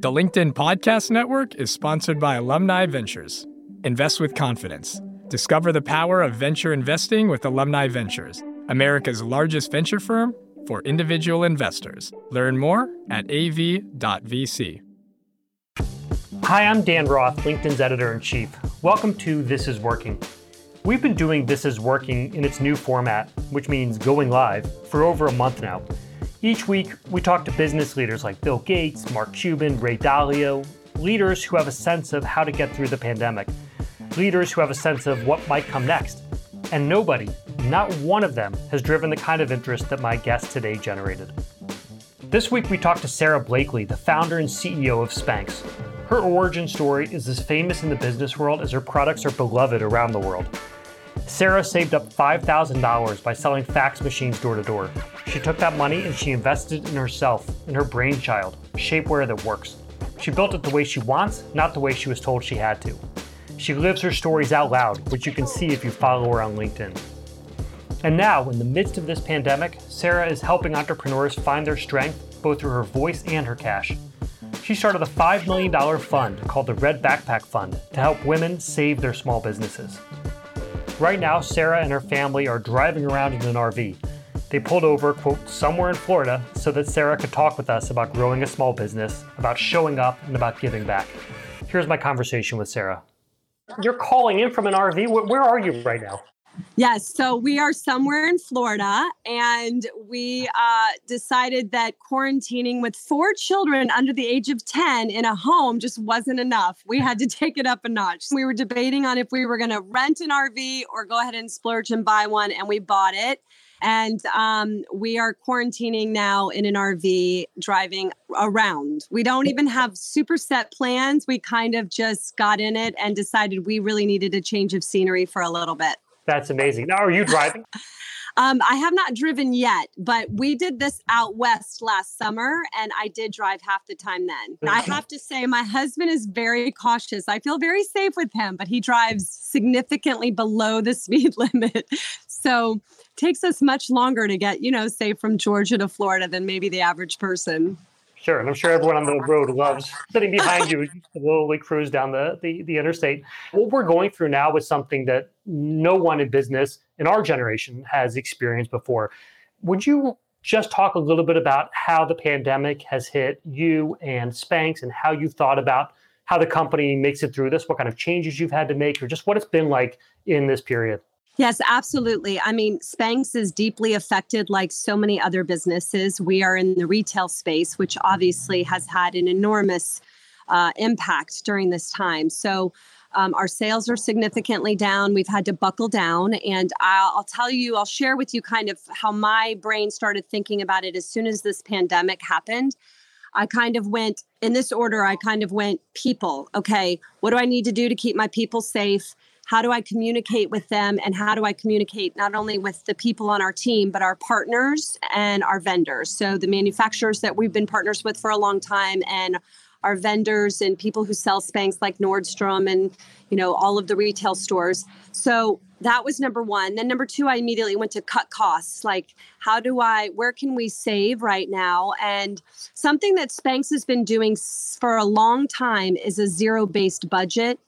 The LinkedIn Podcast Network is sponsored by Alumni Ventures. Invest with confidence. Discover the power of venture investing with Alumni Ventures, America's largest venture firm for individual investors. Learn more at av.vc. Hi, I'm Dan Roth, LinkedIn's editor in chief. Welcome to This Is Working. We've been doing This Is Working in its new format, which means going live, for over a month now. Each week, we talk to business leaders like Bill Gates, Mark Cuban, Ray Dalio, leaders who have a sense of how to get through the pandemic, leaders who have a sense of what might come next. And nobody, not one of them, has driven the kind of interest that my guest today generated. This week, we talked to Sarah Blakely, the founder and CEO of Spanx. Her origin story is as famous in the business world as her products are beloved around the world. Sarah saved up $5,000 by selling fax machines door to door. She took that money and she invested in herself, in her brainchild, shapewear that works. She built it the way she wants, not the way she was told she had to. She lives her stories out loud, which you can see if you follow her on LinkedIn. And now, in the midst of this pandemic, Sarah is helping entrepreneurs find their strength both through her voice and her cash. She started a $5 million fund called the Red Backpack Fund to help women save their small businesses. Right now, Sarah and her family are driving around in an RV. They pulled over, quote, somewhere in Florida so that Sarah could talk with us about growing a small business, about showing up, and about giving back. Here's my conversation with Sarah. You're calling in from an RV. Where are you right now? Yes. So we are somewhere in Florida, and we uh, decided that quarantining with four children under the age of 10 in a home just wasn't enough. We had to take it up a notch. We were debating on if we were going to rent an RV or go ahead and splurge and buy one, and we bought it. And um, we are quarantining now in an RV driving around. We don't even have super set plans. We kind of just got in it and decided we really needed a change of scenery for a little bit. That's amazing. Now, are you driving? Um, I have not driven yet, but we did this out west last summer, and I did drive half the time then. I have to say, my husband is very cautious. I feel very safe with him, but he drives significantly below the speed limit. So takes us much longer to get, you know, say from Georgia to Florida than maybe the average person. Sure, and I'm sure everyone on the road loves sitting behind you, slowly cruise down the, the, the interstate. What we're going through now is something that no one in business in our generation has experienced before. Would you just talk a little bit about how the pandemic has hit you and Spanx and how you've thought about how the company makes it through this, what kind of changes you've had to make, or just what it's been like in this period? Yes, absolutely. I mean, Spanx is deeply affected like so many other businesses. We are in the retail space, which obviously has had an enormous uh, impact during this time. So, um, our sales are significantly down. We've had to buckle down. And I'll, I'll, tell you, I'll share with you kind of how my brain started thinking about it as soon as this pandemic happened. I kind of went in this order, I kind of went people. Okay, what do I need to do to keep my people safe? How do I communicate with them and how do I communicate not only with the people on our team, but our partners and our vendors. So the manufacturers that we've been partners with for a long time and our vendors and people who sell Spanx like Nordstrom and you know all of the retail stores. So that was number one. Then number two, I immediately went to cut costs. Like, how do I, where can we save right now? And something that Spanx has been doing for a long time is a zero based budget.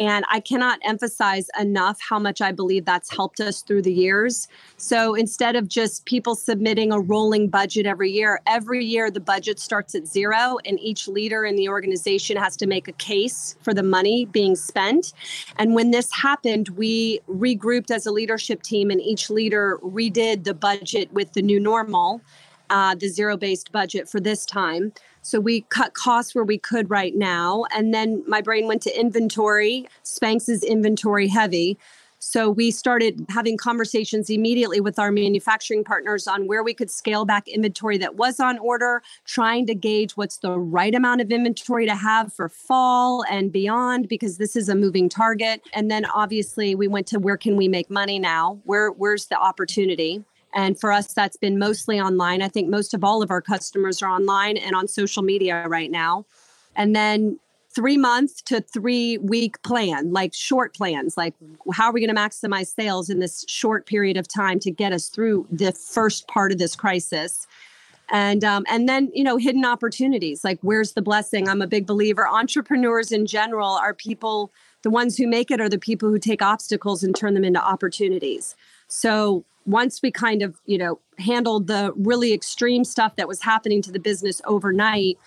And I cannot emphasize enough how much I believe that's helped us through the years. So instead of just people submitting a rolling budget every year, every year the budget starts at zero, and each leader in the organization has to make a case for the money being spent. And when this happened, we regrouped as a leadership team, and each leader redid the budget with the new normal. Uh, the zero based budget for this time. So we cut costs where we could right now. And then my brain went to inventory. Spanx is inventory heavy. So we started having conversations immediately with our manufacturing partners on where we could scale back inventory that was on order, trying to gauge what's the right amount of inventory to have for fall and beyond because this is a moving target. And then obviously we went to where can we make money now? Where where's the opportunity? And for us, that's been mostly online. I think most of all of our customers are online and on social media right now. And then three month to three week plan, like short plans, like how are we going to maximize sales in this short period of time to get us through the first part of this crisis? and um, and then you know hidden opportunities like where's the blessing i'm a big believer entrepreneurs in general are people the ones who make it are the people who take obstacles and turn them into opportunities so once we kind of you know handled the really extreme stuff that was happening to the business overnight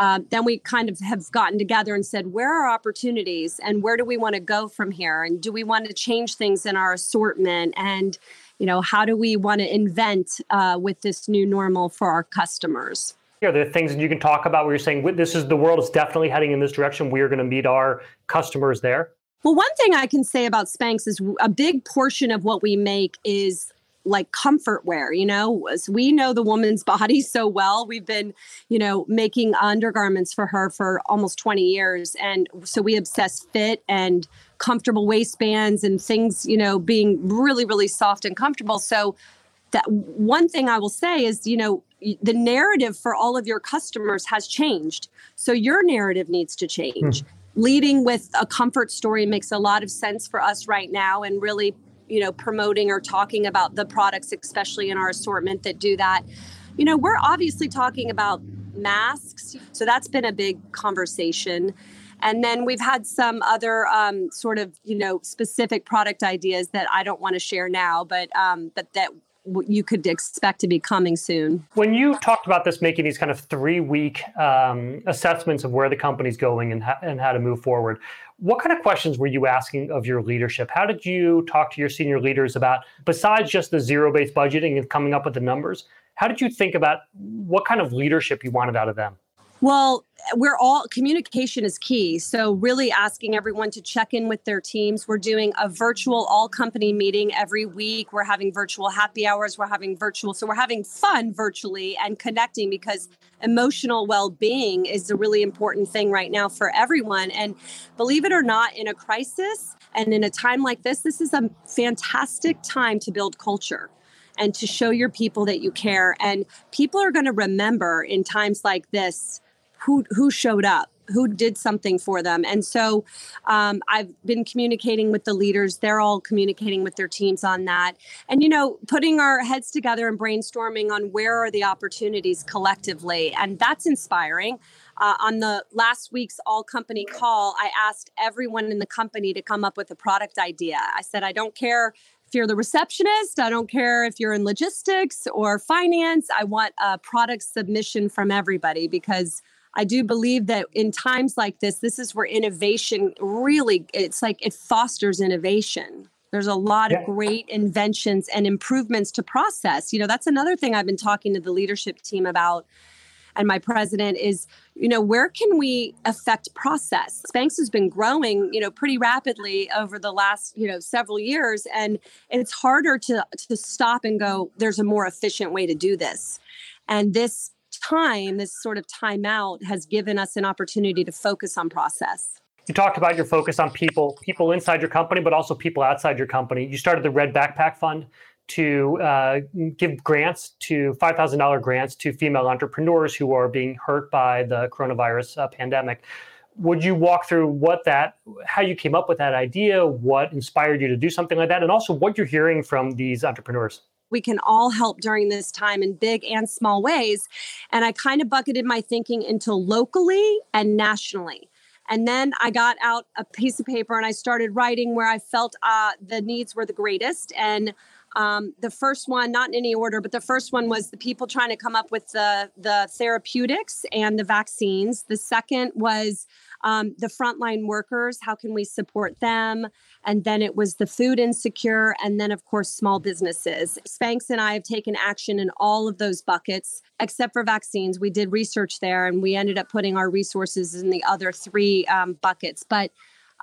uh, then we kind of have gotten together and said where are opportunities and where do we want to go from here? And do we want to change things in our assortment? And you know how do we want to invent uh, with this new normal for our customers? Are there things that you can talk about where you're saying this is the world is definitely heading in this direction. We are going to meet our customers there. Well one thing i can say about spanx is a big portion of what we make is like comfort wear you know? We know the woman's body so well. We've been you know making undergarments for her for almost 20 years and so we obsess fit and comfortable waistbands and things you know being really really soft and comfortable. So that one thing i will say is you know the narrative for all of your customers has changed. So your narrative needs to change. Hmm. leading with a comfort story makes a lot of sense for us right now and really you know promoting or talking about the products especially in our assortment that do that you know we're obviously talking about masks so that's been a big conversation and then we've had some other um, sort of you know specific product ideas that i don't want to share now but um, but that you could expect to be coming soon. When you talked about this, making these kind of three week um, assessments of where the company's going and, ha- and how to move forward, what kind of questions were you asking of your leadership? How did you talk to your senior leaders about, besides just the zero based budgeting and coming up with the numbers, how did you think about what kind of leadership you wanted out of them? Well, we're all communication is key. So, really asking everyone to check in with their teams. We're doing a virtual all company meeting every week. We're having virtual happy hours. We're having virtual. So, we're having fun virtually and connecting because emotional well being is a really important thing right now for everyone. And believe it or not, in a crisis and in a time like this, this is a fantastic time to build culture and to show your people that you care. And people are going to remember in times like this who who showed up who did something for them. And so um, i've been communicating with the leaders. They're all communicating with their teams on that. And you know putting our heads together and brainstorming on where are the opportunities collectively. And that's inspiring. Uh, on the last week's all company call i asked everyone in the company to come up with a product idea. I said i don't care if you're the receptionist, I don't care if you're in logistics or finance, I want a product submission from everybody because I do believe that in times like this, this is where innovation really, it's like it fosters innovation. There's a lot yeah. of great inventions and improvements to process. You know, that's another thing I've been talking to the leadership team about and my president is, you know, where can we affect process? Spanx has been growing, you know, pretty rapidly over the last, you know, several years. And it's harder to to stop and go, there's a more efficient way to do this. And this time, this sort of timeout has given us an opportunity to focus on process. You talked about your focus on people, people inside your company, but also people outside your company. You started the Red Backpack Fund to uh, give grants to $5,000 grants to female entrepreneurs who are being hurt by the coronavirus uh, pandemic. Would you walk through what that, how you came up with that idea, what inspired you to do something like that, and also what you're hearing from these entrepreneurs? We can all help during this time in big and small ways. And I kind of bucketed my thinking into locally and nationally. And then I got out a piece of paper and I started writing where I felt uh, the needs were the greatest. And um, the first one, not in any order, but the first one was the people trying to come up with the the therapeutics and the vaccines. The second was um, the frontline workers. How can we support them? And then it was the food insecure, and then, of course, small businesses. Spanx and I have taken action in all of those buckets, except for vaccines. We did research there, and we ended up putting our resources in the other three um, buckets. But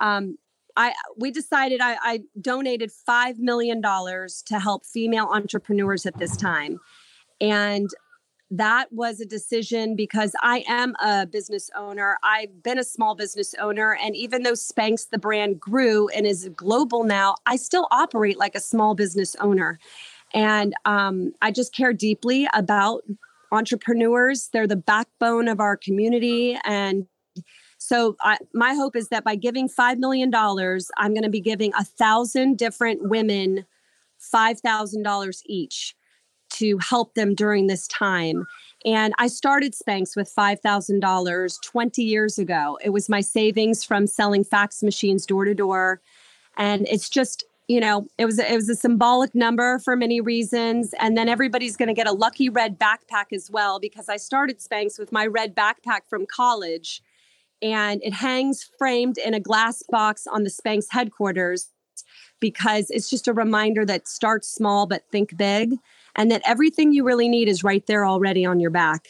um, I we decided I, I donated five million dollars to help female entrepreneurs at this time, and that was a decision because I am a business owner. I've been a small business owner. And even though Spanx, the brand, grew and is global now, I still operate like a small business owner. And um, I just care deeply about entrepreneurs. They're the backbone of our community. And so I, my hope is that by giving $5 million, I'm going to be giving a thousand different women $5,000 each to help them during this time. And I started Spanx with $5,000 20 years ago. It was my savings from selling fax machines door to door. And it's just, you know, it was it was a symbolic number for many reasons. And then everybody's going to get a lucky red backpack as well because I started Spanx with my red backpack from college and it hangs framed in a glass box on the Spanx headquarters because it's just a reminder that start small but think big and that everything you really need is right there already on your back.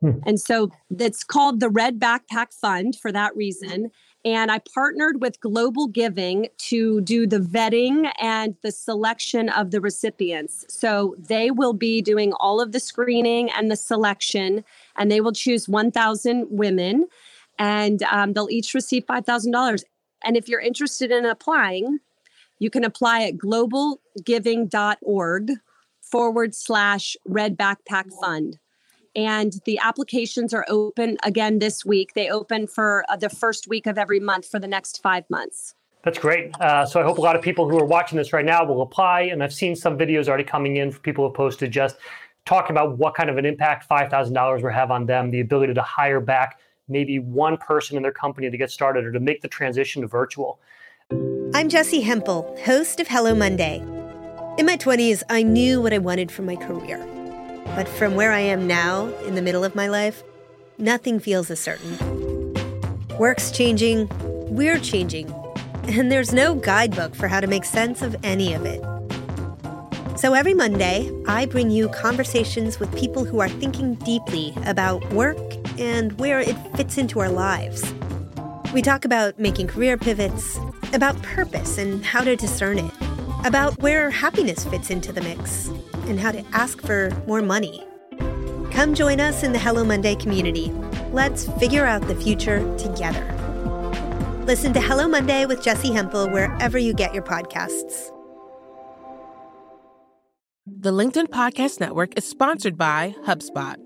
Hmm. And so that's called the Red Backpack Fund for that reason. And I partnered with Global Giving to do the vetting and the selection of the recipients. So they will be doing all of the screening and the selection, and they will choose 1,000 women and um, they'll each receive $5,000. And if you're interested in applying, you can apply at globalgiving.org forward slash red backpack fund. And the applications are open again this week. They open for uh, the first week of every month for the next five months. That's great. Uh, so I hope a lot of people who are watching this right now will apply. And I've seen some videos already coming in for people who have posted just talking about what kind of an impact $5,000 will have on them, the ability to hire back maybe one person in their company to get started or to make the transition to virtual. I'm Jessi Hempel, host of Hello Monday. In my 20s, I knew what I wanted from my career. But from where I am now, in the middle of my life, nothing feels as certain. Work's changing, we're changing, and there's no guidebook for how to make sense of any of it. So every Monday, I bring you conversations with people who are thinking deeply about work and where it fits into our lives. We talk about making career pivots, about purpose and how to discern it, about where happiness fits into the mix, and how to ask for more money. Come join us in the Hello Monday community. Let's figure out the future together. Listen to Hello Monday with Jessi Hempel wherever you get your podcasts. The LinkedIn Podcast Network is sponsored by HubSpot.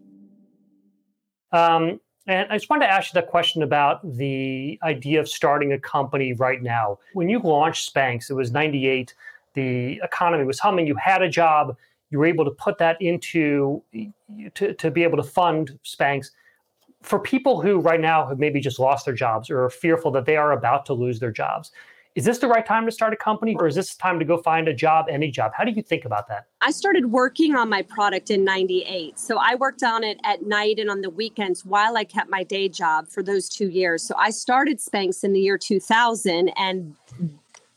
Um, and I just wanted to ask you that question about the idea of starting a company right now. When you launched Spanx, it was 98, the economy was humming, you had a job, you were able to put that into, to, to be able to fund Spanx. For people who right now have maybe just lost their jobs or are fearful that they are about to lose their jobs, is this the right time to start a company or is this time to go find a job, any job? How do you think about that? I started working on my product in 98. So I worked on it at night and on the weekends while I kept my day job for those two years. So I started Spanx in the year 2000 and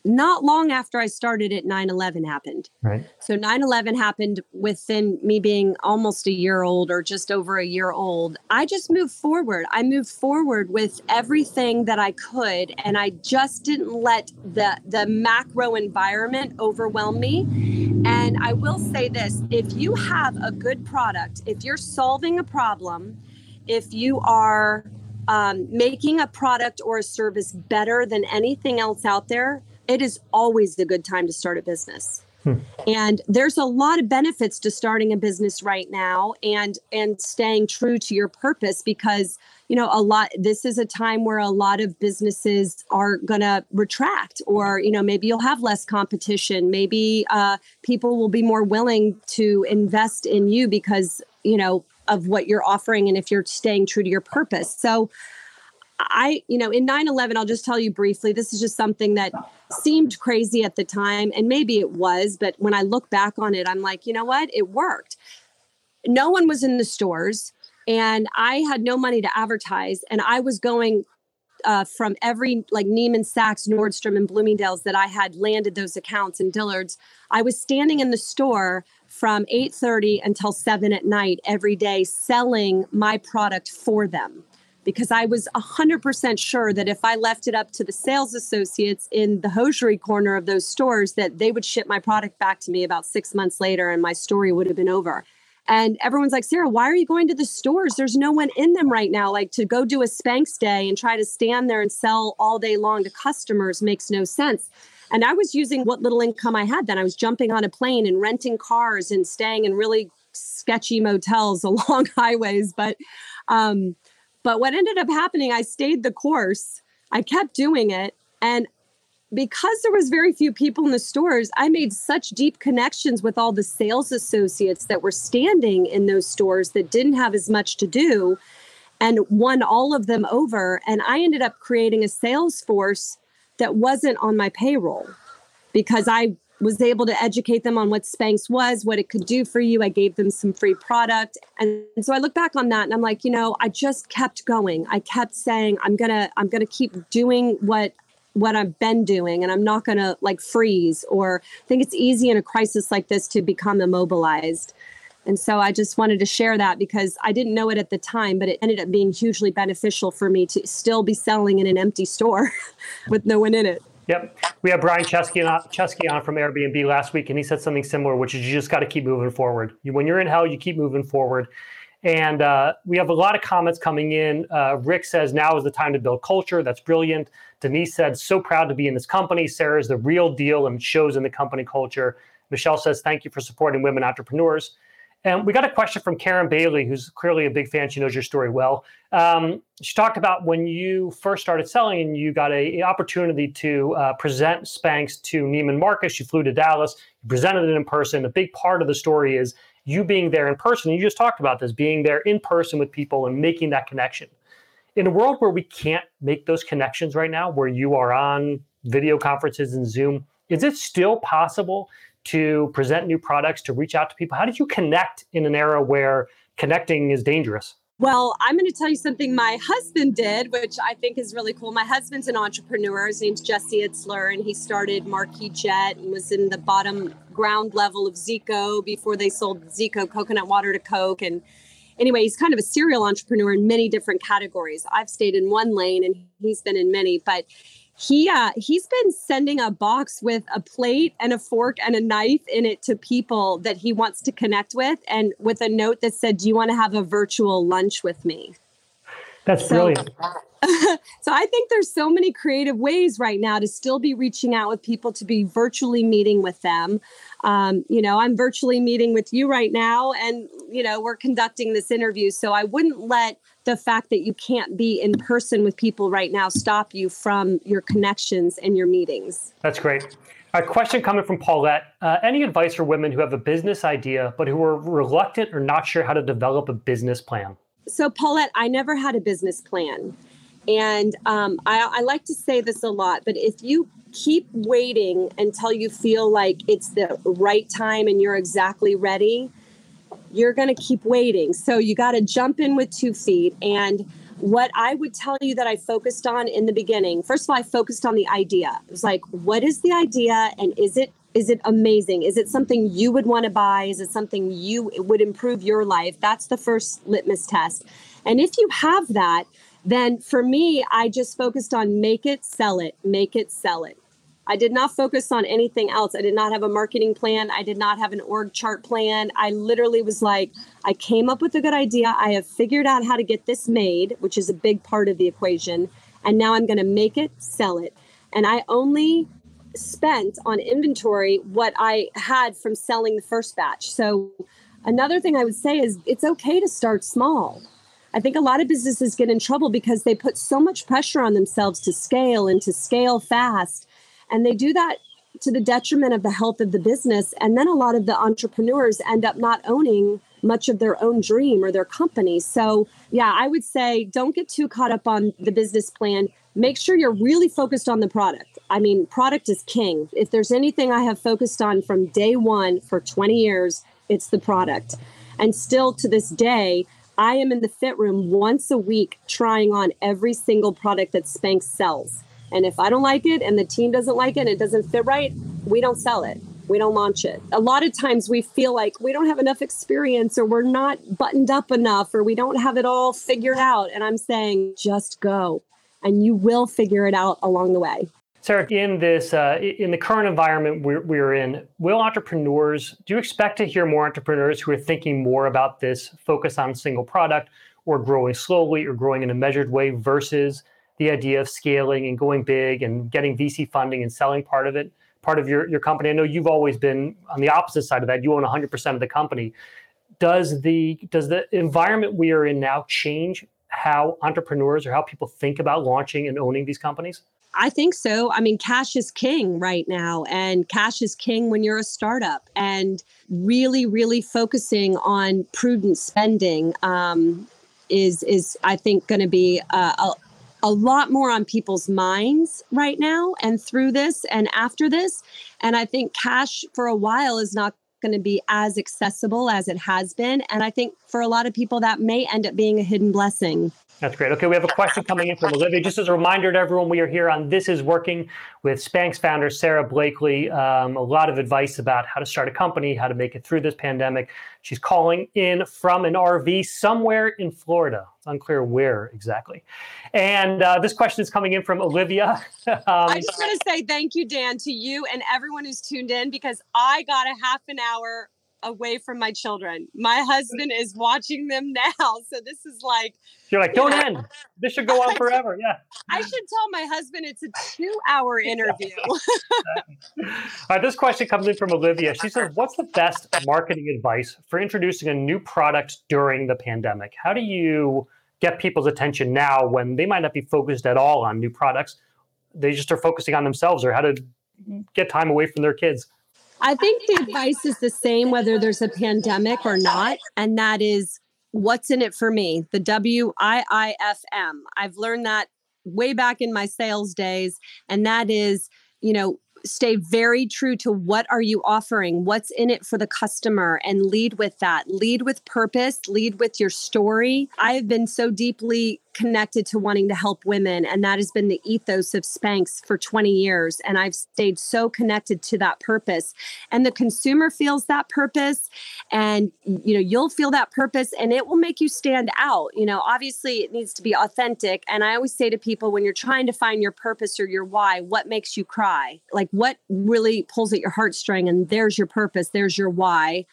not long after I started it, 9 11 happened. Right. So 9 11 happened within me being almost a year old or just over a year old. I just moved forward. I moved forward with everything that I could. And I just didn't let the, the macro environment overwhelm me. And I will say this if you have a good product, if you're solving a problem, if you are um, making a product or a service better than anything else out there, it is always a good time to start a business. Hmm. And there's a lot of benefits to starting a business right now and and staying true to your purpose because you know a lot this is a time where a lot of businesses are going to retract or you know maybe you'll have less competition maybe uh, people will be more willing to invest in you because you know of what you're offering and if you're staying true to your purpose so I, you know, in 9 11, I'll just tell you briefly, this is just something that seemed crazy at the time. And maybe it was, but when I look back on it, I'm like, you know what? It worked. No one was in the stores, and I had no money to advertise. And I was going uh, from every like Neiman Saks, Nordstrom, and Bloomingdale's that I had landed those accounts in Dillard's. I was standing in the store from 8:30 until 7 at night every day selling my product for them because I was 100% sure that if I left it up to the sales associates in the hosiery corner of those stores that they would ship my product back to me about 6 months later and my story would have been over. And everyone's like, Sarah, why are you going to the stores? There's no one in them right now. Like to go do a Spanx day and try to stand there and sell all day long to customers makes no sense. And I was using what little income I had then. I was jumping on a plane and renting cars and staying in really sketchy motels along highways. But um, but what ended up happening, I stayed the course. I kept doing it. And because there was very few people in the stores i made such deep connections with all the sales associates that were standing in those stores that didn't have as much to do and won all of them over and i ended up creating a sales force that wasn't on my payroll because i was able to educate them on what Spanx was, what it could do for you. I gave them some free product. And so I look back on that and I'm like, you know, I just kept going. I kept saying, I'm going to I'm going to keep doing what what I've been doing and I'm not going to like freeze or I think it's easy in a crisis like this to become immobilized. And so I just wanted to share that because I didn't know it at the time, but it ended up being hugely beneficial for me to still be selling in an empty store with no one in it. Yep. We had Brian Chesky on, Chesky on from Airbnb last week, and he said something similar, which is you just got to keep moving forward. You, when you're in hell, you keep moving forward. And uh, we have a lot of comments coming in. Uh, Rick says, now is the time to build culture. That's brilliant. Denise said, so proud to be in this company. Sarah is the real deal and shows in the company culture. Michelle says, thank you for supporting women entrepreneurs. And we got a question from Karen Bailey, who's clearly a big fan. She knows your story well. Um, she talked about when you first started selling and you got a, a opportunity to uh, present Spanx to Neiman Marcus. You flew to Dallas, you presented it in person. A big part of the story is you being there in person. You just talked about this, being there in person with people and making that connection. In a world where we can't make those connections right now, where you are on video conferences and Zoom, is it still possible to present new products, to reach out to people? How did you connect in an era where connecting is dangerous? Well, I'm going to tell you something my husband did, which I think is really cool. My husband's an entrepreneur. His name's Jesse Itzler, and he started Marquis Jet and was in the bottom ground level of Zico before they sold Zico coconut water to Coke. And anyway, he's kind of a serial entrepreneur in many different categories. I've stayed in one lane, and he's been in many. But he uh, he's been sending a box with a plate and a fork and a knife in it to people that he wants to connect with and with a note that said do you want to have a virtual lunch with me that's so, brilliant so i think there's so many creative ways right now to still be reaching out with people to be virtually meeting with them um, you know i'm virtually meeting with you right now and you know we're conducting this interview so i wouldn't let the fact that you can't be in person with people right now stop you from your connections and your meetings. That's great. A question coming from Paulette. Uh, any advice for women who have a business idea but who are reluctant or not sure how to develop a business plan? So, Paulette, I never had a business plan. And um, I, I like to say this a lot, but if you keep waiting until you feel like it's the right time and you're exactly ready, you're going to keep waiting. So you got to jump in with two feet. And what I would tell you that I focused on in the beginning, first of all, I focused on the idea. It was like, what is the idea and is it is it amazing? Is it something you would want to buy? Is it something you would improve your life? That's the first litmus test. And if you have that, then for me, I just focused on make it, sell it, make it, sell it. I did not focus on anything else. I did not have a marketing plan. I did not have an org chart plan. I literally was like, I came up with a good idea. I have figured out how to get this made, which is a big part of the equation. And now I'm going to make it, sell it. And I only spent on inventory what I had from selling the first batch. So, another thing I would say is it's okay to start small. I think a lot of businesses get in trouble because they put so much pressure on themselves to scale and to scale fast and they do that to the detriment of the health of the business. And then a lot of the entrepreneurs end up not owning much of their own dream or their company. So, yeah, I would say don't get too caught up on the business plan. Make sure you're really focused on the product. I mean, product is king. If there's anything I have focused on from day one for 20 years, it's the product. And still to this day, I am in the fit room once a week trying on every single product that Spanx sells. And if I don't like it and the team doesn't like it and it doesn't fit right, we don't sell it. We don't launch it. A lot of times we feel like we don't have enough experience or we're not buttoned up enough or we don't have it all figured out. And I'm saying just go and you will figure it out along the way. Sarah, in this uh, in the current environment we're, we're, in, will entrepreneurs do you expect to hear more entrepreneurs who are thinking more about this focus on single product or growing slowly or growing in a measured way versus the idea of scaling and going big and getting VC funding and selling part of it, part of your, your company? I know you've always been on the opposite side of that. You own 100% of the company. Does the does the environment we are in now change how entrepreneurs or how people think about launching and owning these companies? I think so. I mean, cash is king right now, and cash is king when you're a startup. And really, really focusing on prudent spending um, is is I think going to be a, a, a lot more on people's minds right now, and through this and after this. And I think cash for a while is not going to be as accessible as it has been. And I think for a lot of people, that may end up being a hidden blessing. That's great. Okay, we have a question coming in from Olivia. Just as a reminder to everyone, we are here on This Is Working with Spanx founder Sarah Blakely. Um, a lot of advice about how to start a company, how to make it through this pandemic. She's calling in from an RV somewhere in Florida. It's unclear where exactly. And uh, this question is coming in from Olivia. um, I just want to say thank you, Dan, to you and everyone who's tuned in because I got a half an hour away from my children. My husband is watching them now. So this is like You're like, don't end. This should go on forever. Yeah. I should tell my husband it's a two hour interview. All right, this question comes in from Olivia. She says, What's the best marketing advice for introducing a new product during the pandemic? How do you get people's attention now when they might not be focused at all on new products? They just are focusing on themselves or how to get time away from their kids. I think the advice is the same whether there's a pandemic or not. And that is what's in it for me, the W I I F M. I've learned that way back in my sales days. And that is, you know, stay very true to what are you offering what's in it for the customer and lead with that lead with purpose lead with your story i've been so deeply connected to wanting to help women and that has been the ethos of spanx for 20 years and i've stayed so connected to that purpose. And the consumer feels that purpose and you know you'll feel that purpose and it will make you stand out. You know obviously it needs to be authentic and i always say to people when you're trying to find your purpose or your why what makes you cry? Like what really pulls at your heartstring and there's your purpose there's your why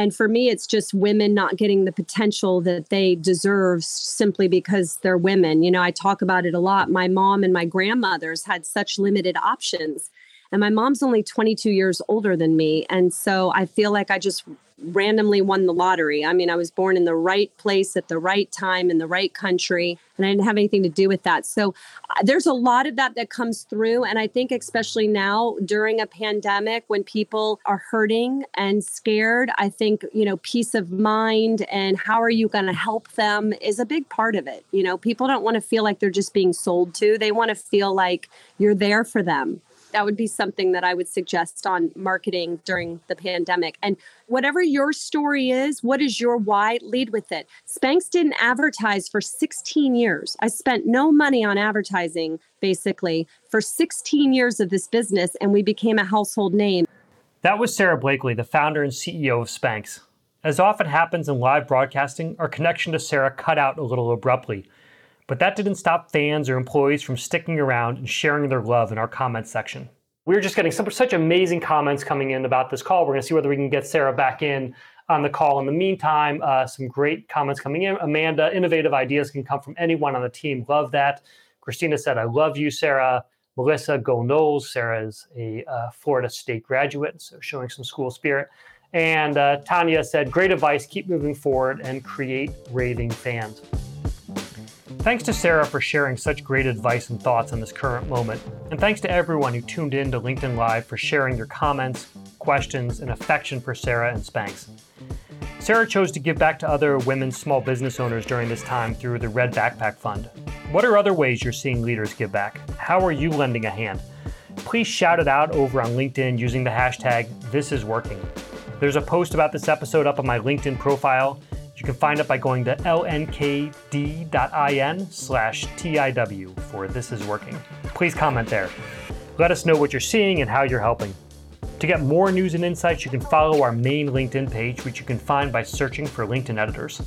and for me, it's just women not getting the potential that they deserve simply because they're women. You know, I talk about it a lot. My mom and my grandmothers had such limited options. And my mom's only 22 years older than me. And so I feel like I just randomly won the lottery. I mean, I was born in the right place at the right time in the right country, and I didn't have anything to do with that. So uh, there's a lot of that that comes through. And I think, especially now during a pandemic when people are hurting and scared, I think, you know, peace of mind and how are you going to help them is a big part of it. You know, people don't want to feel like they're just being sold to, they want to feel like you're there for them that would be something that I would suggest on marketing during the pandemic. And whatever your story is, what is your why? Lead with it. Spanx didn't advertise for 16 years. I spent no money on advertising basically for 16 years of this business, and we became a household name. That was Sarah Blakely, the founder and CEO of Spanx. As often happens in live broadcasting, our connection to Sarah cut out a little abruptly. But that didn't stop fans or employees from sticking around and sharing their love in our comments section. We are just getting some, such amazing comments coming in about this call. We're going to see whether we can get Sarah back in on the call. In the meantime, uh, some great comments coming in. Amanda, innovative ideas can come from anyone on the team. Love that. Christina said, I love you, Sarah. Melissa, go Noles. Sara is a uh, Florida State graduate, so showing some school spirit. And uh, Tanya said, great advice. Keep moving forward and create raving fans. Thanks to Sarah for sharing such great advice and thoughts on this current moment. And thanks to everyone who tuned in to LinkedIn Live for sharing your comments, questions, and affection for Sarah and Spanx. Sarah chose to give back to other women small business owners during this time through the Red Backpack Fund. What are other ways you're seeing leaders give back? How are you lending a hand? Please shout it out over on LinkedIn using the hashtag ThisIsWorking. There's a post about this episode up on my LinkedIn profile, you can find it by going to lnkd.in slash TIW for This Is Working. Please comment there. Let us know what you're seeing and how you're helping. To get more news and insights, you can follow our main LinkedIn page, which you can find by searching for LinkedIn editors.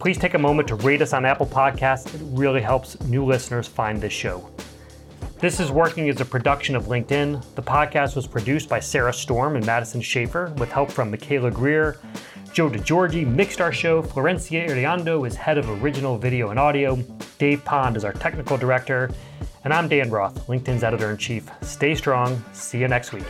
Please take a moment to rate us on Apple Podcasts. It really helps new listeners find this show. This is Working as a production of LinkedIn. The podcast was produced by Sarah Storm and Madison Schaefer with help from Michaela Greer. Joe DeGiorgi mixed our show. Florencia Iriando is head of original video and audio. Dave Pond is our technical director. And I'm Dan Roth, LinkedIn's editor in chief. Stay strong. See you next week.